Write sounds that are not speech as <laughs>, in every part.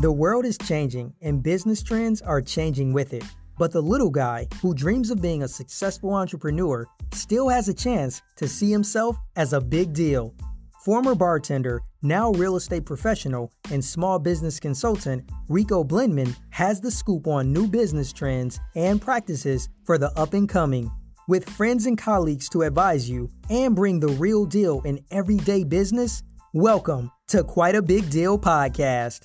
The world is changing and business trends are changing with it. But the little guy who dreams of being a successful entrepreneur still has a chance to see himself as a big deal. Former bartender, now real estate professional, and small business consultant Rico Blendman has the scoop on new business trends and practices for the up and coming. With friends and colleagues to advise you and bring the real deal in everyday business, welcome to Quite a Big Deal podcast.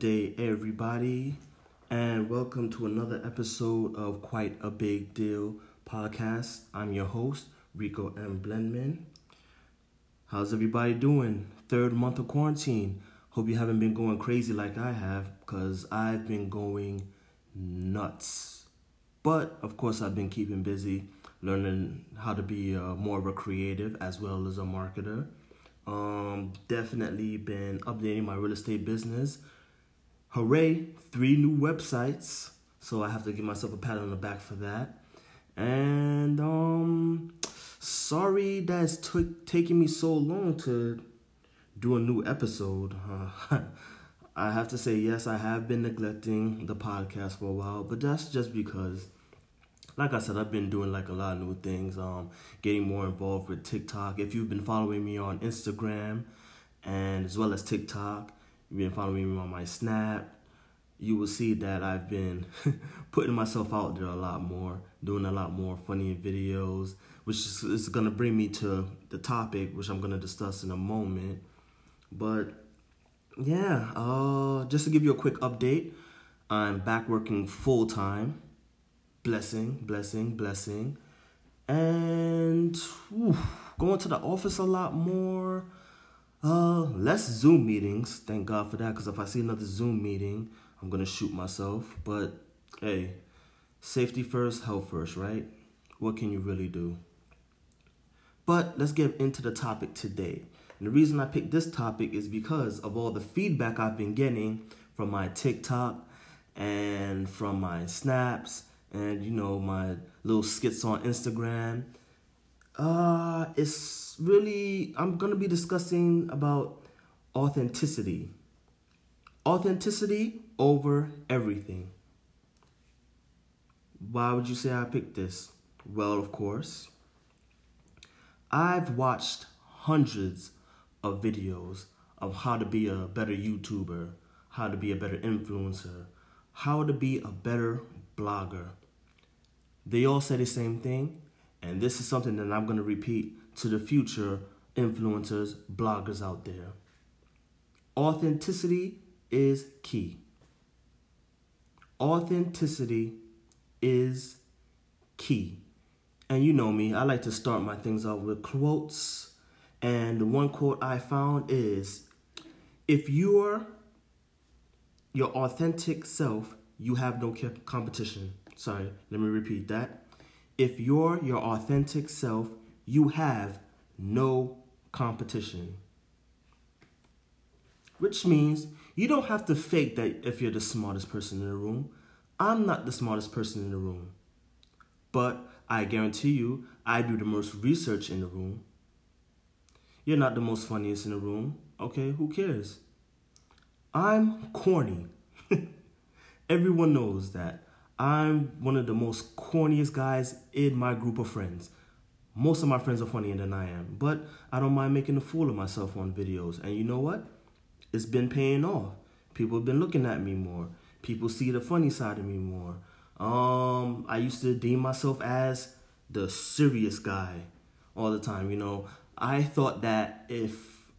Day, everybody, and welcome to another episode of Quite a Big Deal podcast. I'm your host, Rico M. Blendman. How's everybody doing? Third month of quarantine. Hope you haven't been going crazy like I have, because I've been going nuts. But of course, I've been keeping busy, learning how to be uh, more of a creative as well as a marketer. Um, definitely been updating my real estate business hooray, three new websites. So I have to give myself a pat on the back for that. And um sorry that's t- taking me so long to do a new episode. Uh, <laughs> I have to say yes, I have been neglecting the podcast for a while, but that's just because like I said, I've been doing like a lot of new things, um, getting more involved with TikTok. If you've been following me on Instagram and as well as TikTok, you've been following me on my Snap, you will see that I've been <laughs> putting myself out there a lot more, doing a lot more funny videos, which is, is going to bring me to the topic, which I'm going to discuss in a moment. But yeah, uh, just to give you a quick update, I'm back working full time. Blessing, blessing, blessing. And whew, going to the office a lot more uh, less Zoom meetings. Thank God for that. Because if I see another Zoom meeting, I'm gonna shoot myself. But hey, safety first, health first, right? What can you really do? But let's get into the topic today. And the reason I picked this topic is because of all the feedback I've been getting from my TikTok and from my snaps and you know my little skits on Instagram uh, it's really, I'm going to be discussing about authenticity. Authenticity over everything. Why would you say I picked this? Well, of course, I've watched hundreds of videos of how to be a better YouTuber, how to be a better influencer, how to be a better blogger. They all say the same thing and this is something that I'm going to repeat to the future influencers, bloggers out there. Authenticity is key. Authenticity is key. And you know me, I like to start my things off with quotes. And the one quote I found is if you're your authentic self, you have no competition. Sorry, let me repeat that. If you're your authentic self, you have no competition. Which means you don't have to fake that if you're the smartest person in the room. I'm not the smartest person in the room. But I guarantee you, I do the most research in the room. You're not the most funniest in the room. Okay, who cares? I'm corny. <laughs> Everyone knows that. I'm one of the most corniest guys in my group of friends. Most of my friends are funnier than I am, but I don't mind making a fool of myself on videos. And you know what? It's been paying off. People have been looking at me more. People see the funny side of me more. Um, I used to deem myself as the serious guy all the time. You know, I thought that if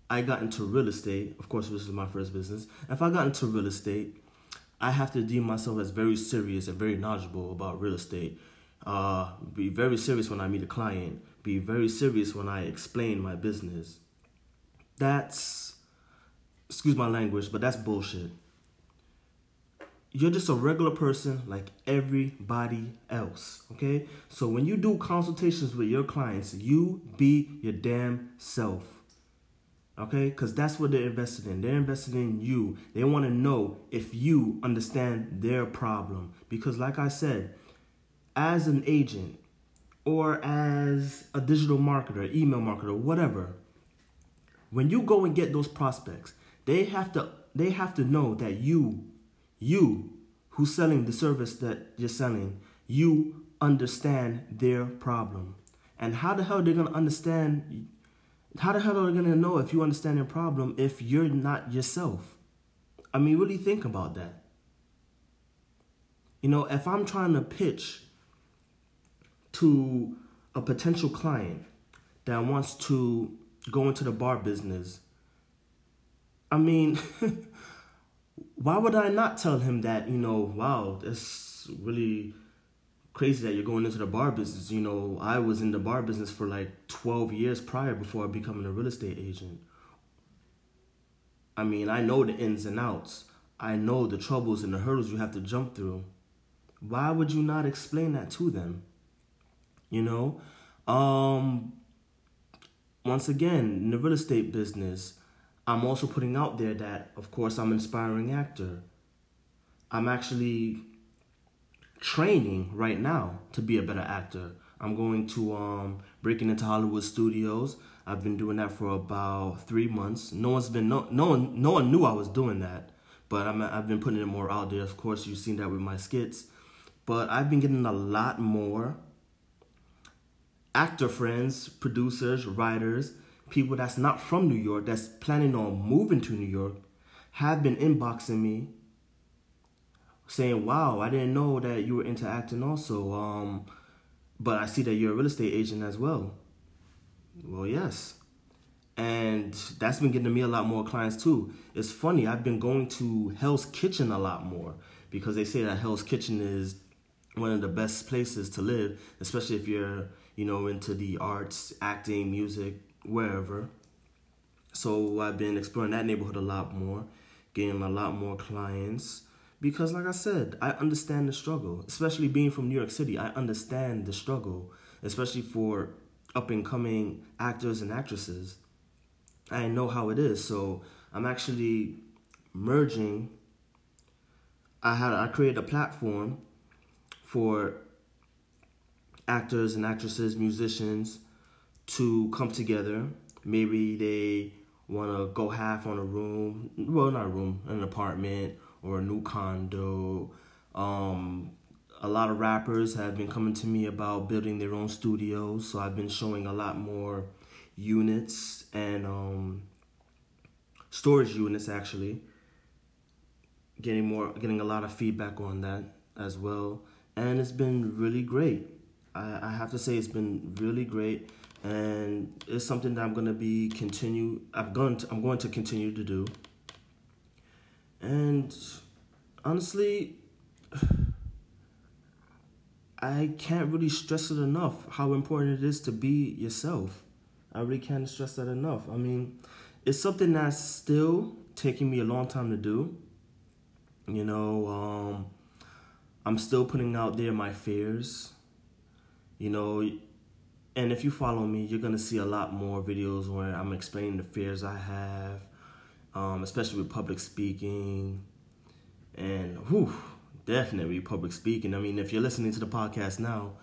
I got into real estate, of course, this is my first business. If I got into real estate, I have to deem myself as very serious and very knowledgeable about real estate. Uh, be very serious when I meet a client. Be very serious when I explain my business. That's, excuse my language, but that's bullshit. You're just a regular person like everybody else, okay? So when you do consultations with your clients, you be your damn self. Okay? Because that's what they're invested in. They're invested in you. They want to know if you understand their problem. Because, like I said, as an agent or as a digital marketer, email marketer, whatever, when you go and get those prospects, they have to they have to know that you you who's selling the service that you're selling, you understand their problem. And how the hell they're they gonna understand how the hell are they gonna know if you understand their problem if you're not yourself? I mean, really think about that. You know, if I'm trying to pitch to a potential client that wants to go into the bar business, I mean, <laughs> why would I not tell him that, you know, wow, it's really crazy that you're going into the bar business. You know, I was in the bar business for like 12 years prior before becoming a real estate agent. I mean, I know the ins and outs. I know the troubles and the hurdles you have to jump through. Why would you not explain that to them? You know, um, once again, in the real estate business, I'm also putting out there that, of course, I'm an inspiring actor. I'm actually training right now to be a better actor. I'm going to um, breaking into Hollywood studios. I've been doing that for about three months. No one's been no no one no one knew I was doing that, but I'm I've been putting it more out there. Of course, you've seen that with my skits, but I've been getting a lot more actor friends, producers, writers, people that's not from New York that's planning on moving to New York have been inboxing me saying, "Wow, I didn't know that you were into acting also." Um, but I see that you're a real estate agent as well. Well, yes. And that's been getting me a lot more clients too. It's funny, I've been going to Hell's Kitchen a lot more because they say that Hell's Kitchen is one of the best places to live, especially if you're, you know, into the arts, acting, music, wherever. So I've been exploring that neighborhood a lot more, getting a lot more clients because like I said, I understand the struggle, especially being from New York City. I understand the struggle, especially for up and coming actors and actresses. I know how it is, so I'm actually merging. I had I created a platform for actors and actresses, musicians to come together. Maybe they want to go half on a room, well, not a room, an apartment or a new condo. Um, a lot of rappers have been coming to me about building their own studios, so I've been showing a lot more units and um, storage units actually. Getting more, getting a lot of feedback on that as well, and it's been really great. I, I have to say it's been really great, and it's something that I'm gonna be continue. I'm going to, I'm going to continue to do. And honestly, <sighs> I can't really stress it enough how important it is to be yourself. I really can't stress that enough. I mean, it's something that's still taking me a long time to do. You know, um, I'm still putting out there my fears. You know, and if you follow me, you're gonna see a lot more videos where I'm explaining the fears I have, um, especially with public speaking, and whew, definitely public speaking. I mean, if you're listening to the podcast now,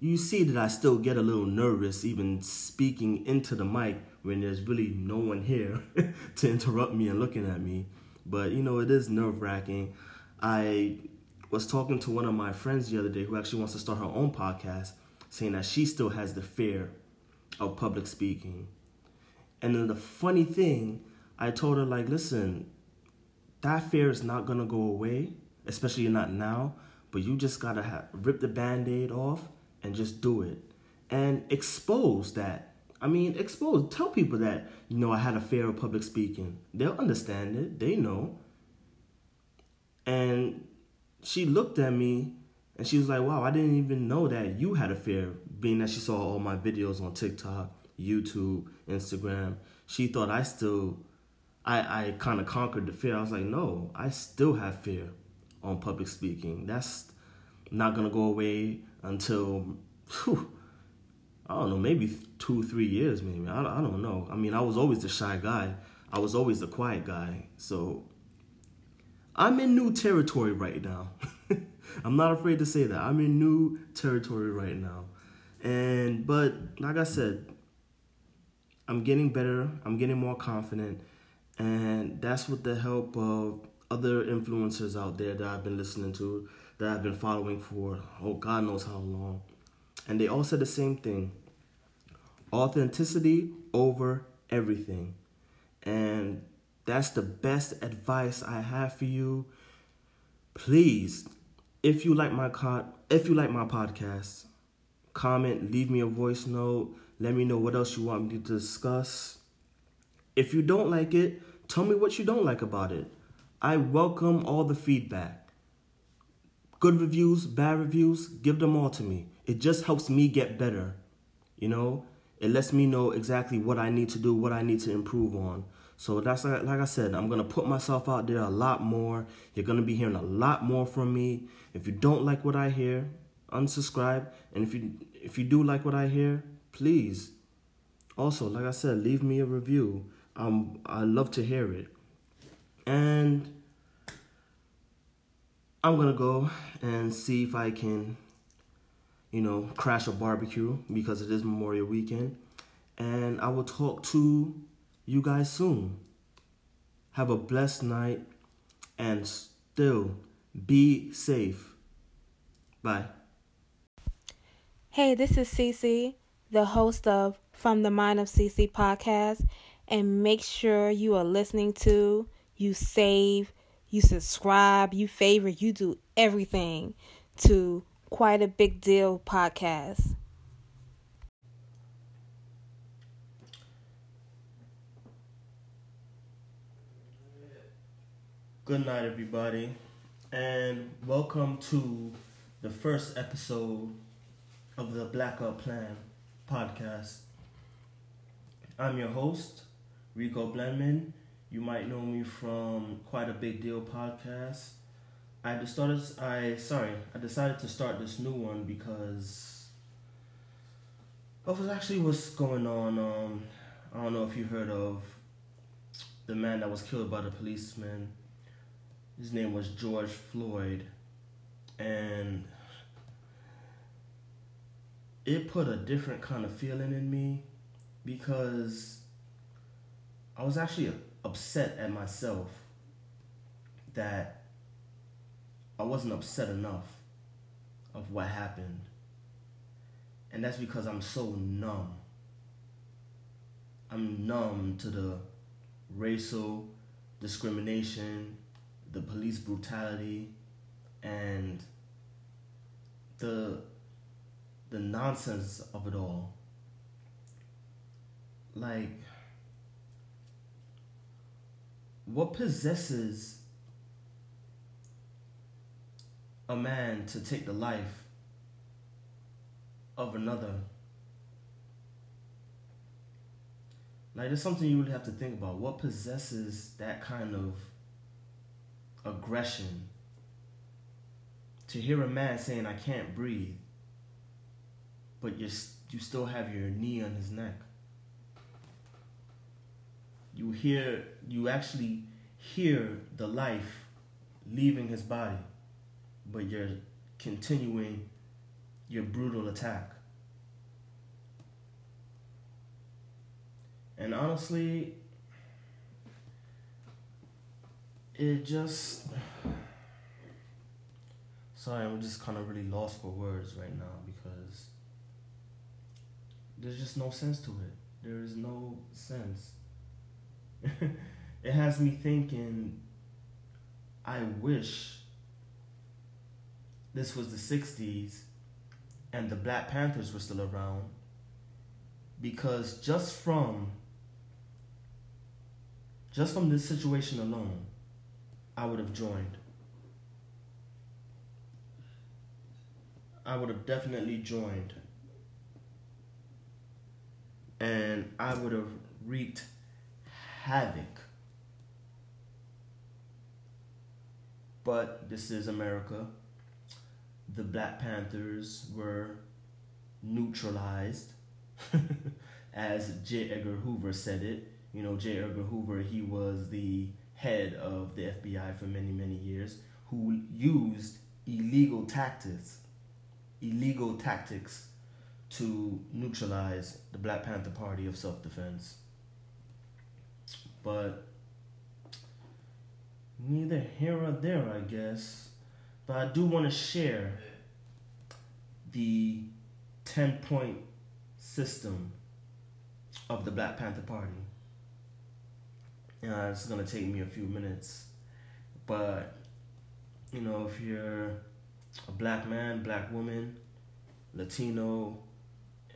you see that I still get a little nervous even speaking into the mic when there's really no one here <laughs> to interrupt me and looking at me. But you know, it is nerve wracking. I was talking to one of my friends the other day who actually wants to start her own podcast, saying that she still has the fear of public speaking. And then the funny thing I told her, like, listen, that fear is not gonna go away, especially not now, but you just gotta have, rip the band aid off and just do it. And expose that. I mean, expose, tell people that, you know, I had a fear of public speaking. They'll understand it, they know. And she looked at me and she was like, wow, I didn't even know that you had a fear, being that she saw all my videos on TikTok, YouTube, Instagram. She thought I still I, I kind of conquered the fear. I was like, no, I still have fear on public speaking. That's not gonna go away until, whew, I don't know, maybe two, three years, maybe. I, I don't know. I mean, I was always the shy guy. I was always the quiet guy. So I'm in new territory right now. <laughs> I'm not afraid to say that. I'm in new territory right now. And, but like I said, I'm getting better. I'm getting more confident, and that's with the help of other influencers out there that I've been listening to, that I've been following for oh God knows how long, and they all said the same thing: authenticity over everything, and that's the best advice I have for you. Please, if you like my con- if you like my podcast, comment, leave me a voice note, let me know what else you want me to discuss. If you don't like it, tell me what you don't like about it. I welcome all the feedback. Good reviews, bad reviews, give them all to me. It just helps me get better. You know, it lets me know exactly what I need to do, what I need to improve on. So that's like, like I said, I'm gonna put myself out there a lot more. You're gonna be hearing a lot more from me. If you don't like what I hear, unsubscribe. And if you if you do like what I hear, please. Also, like I said, leave me a review. Um, I love to hear it. And I'm gonna go and see if I can, you know, crash a barbecue because it is Memorial Weekend. And I will talk to you guys soon. Have a blessed night and still be safe. Bye. Hey, this is Cece, the host of From the Mind of Cece podcast. And make sure you are listening to, you save, you subscribe, you favorite, you do everything to Quite a Big Deal podcast. Good night, everybody, and welcome to the first episode of the Blackout Plan podcast. I'm your host, Rico Blendman. You might know me from Quite a Big Deal podcast. I just started. I sorry. I decided to start this new one because of what actually what's going on. Um, I don't know if you heard of the man that was killed by the policeman his name was George Floyd, and it put a different kind of feeling in me because I was actually upset at myself that I wasn't upset enough of what happened. And that's because I'm so numb. I'm numb to the racial discrimination, the police brutality and the the nonsense of it all. Like what possesses a man to take the life of another? Like, there's something you really have to think about. What possesses that kind of aggression. To hear a man saying, I can't breathe, but you you still have your knee on his neck. You hear, you actually hear the life leaving his body, but you're continuing your brutal attack. And honestly, it just sorry i'm just kind of really lost for words right now because there's just no sense to it there is no sense <laughs> it has me thinking i wish this was the 60s and the black panthers were still around because just from just from this situation alone I would have joined. I would have definitely joined. And I would have wreaked havoc. But this is America. The Black Panthers were neutralized, <laughs> as J. Edgar Hoover said it. You know, J. Edgar Hoover, he was the head of the FBI for many, many years, who used illegal tactics, illegal tactics to neutralize the Black Panther Party of self defense. But neither here or there, I guess. But I do want to share the 10 point system of the Black Panther Party. And it's going to take me a few minutes. But, you know, if you're a black man, black woman, Latino,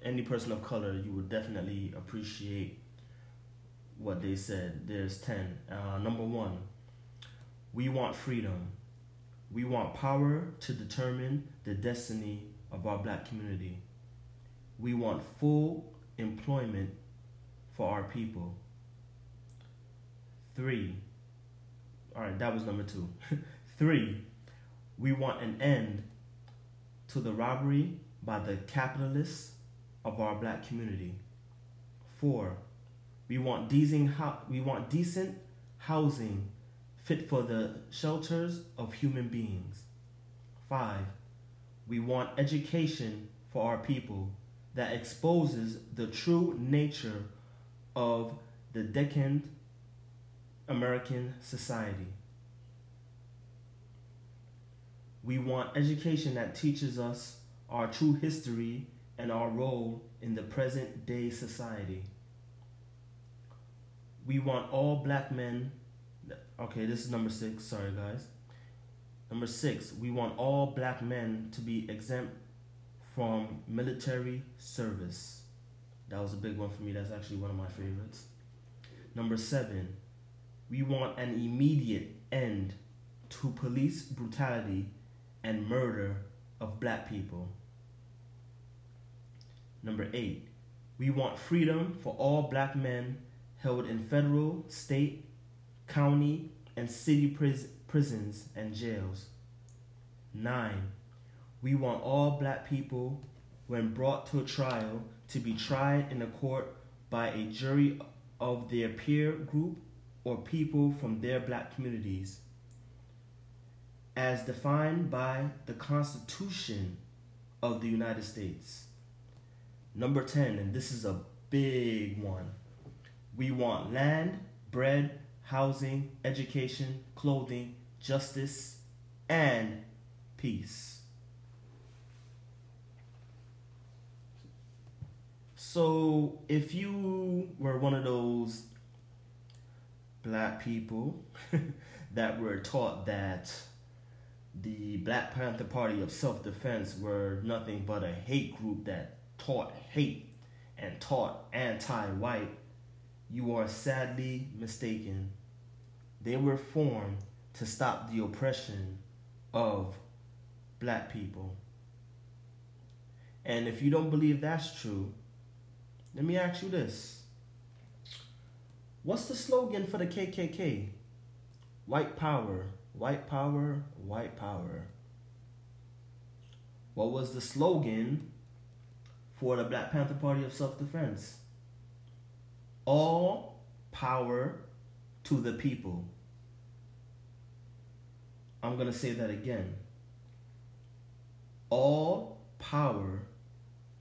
any person of color, you would definitely appreciate what they said. There's 10. Uh, number one, we want freedom. We want power to determine the destiny of our black community. We want full employment for our people. Three, all right, that was number two. <laughs> Three, we want an end to the robbery by the capitalists of our black community. Four, we want decent, we want decent housing fit for the shelters of human beings. Five, we want education for our people that exposes the true nature of the decadent American society. We want education that teaches us our true history and our role in the present day society. We want all black men. Okay, this is number six. Sorry, guys. Number six, we want all black men to be exempt from military service. That was a big one for me. That's actually one of my favorites. Number seven, we want an immediate end to police brutality and murder of black people. Number eight, we want freedom for all black men held in federal, state, county, and city pris- prisons and jails. Nine, we want all black people, when brought to a trial, to be tried in a court by a jury of their peer group or people from their black communities as defined by the Constitution of the United States. Number 10, and this is a big one. We want land, bread, housing, education, clothing, justice, and peace. So, if you were one of those black people <laughs> that were taught that the Black Panther Party of Self Defense were nothing but a hate group that taught hate and taught anti white, you are sadly mistaken. They were formed to stop the oppression of black people. And if you don't believe that's true, let me ask you this. What's the slogan for the KKK? White power, white power, white power. What was the slogan for the Black Panther Party of Self Defense? All power to the people. I'm going to say that again. All power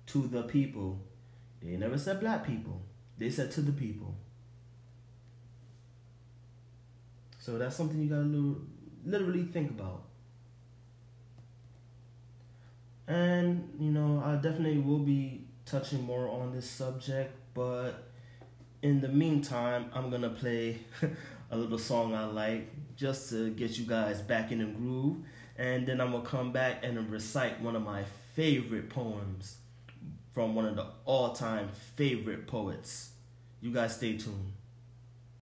to the people. They never said black people, they said to the people. So that's something you gotta literally think about. And, you know, I definitely will be touching more on this subject, but in the meantime, I'm gonna play <laughs> a little song I like just to get you guys back in the groove. And then I'm gonna come back and recite one of my favorite poems from one of the all time favorite poets. You guys stay tuned.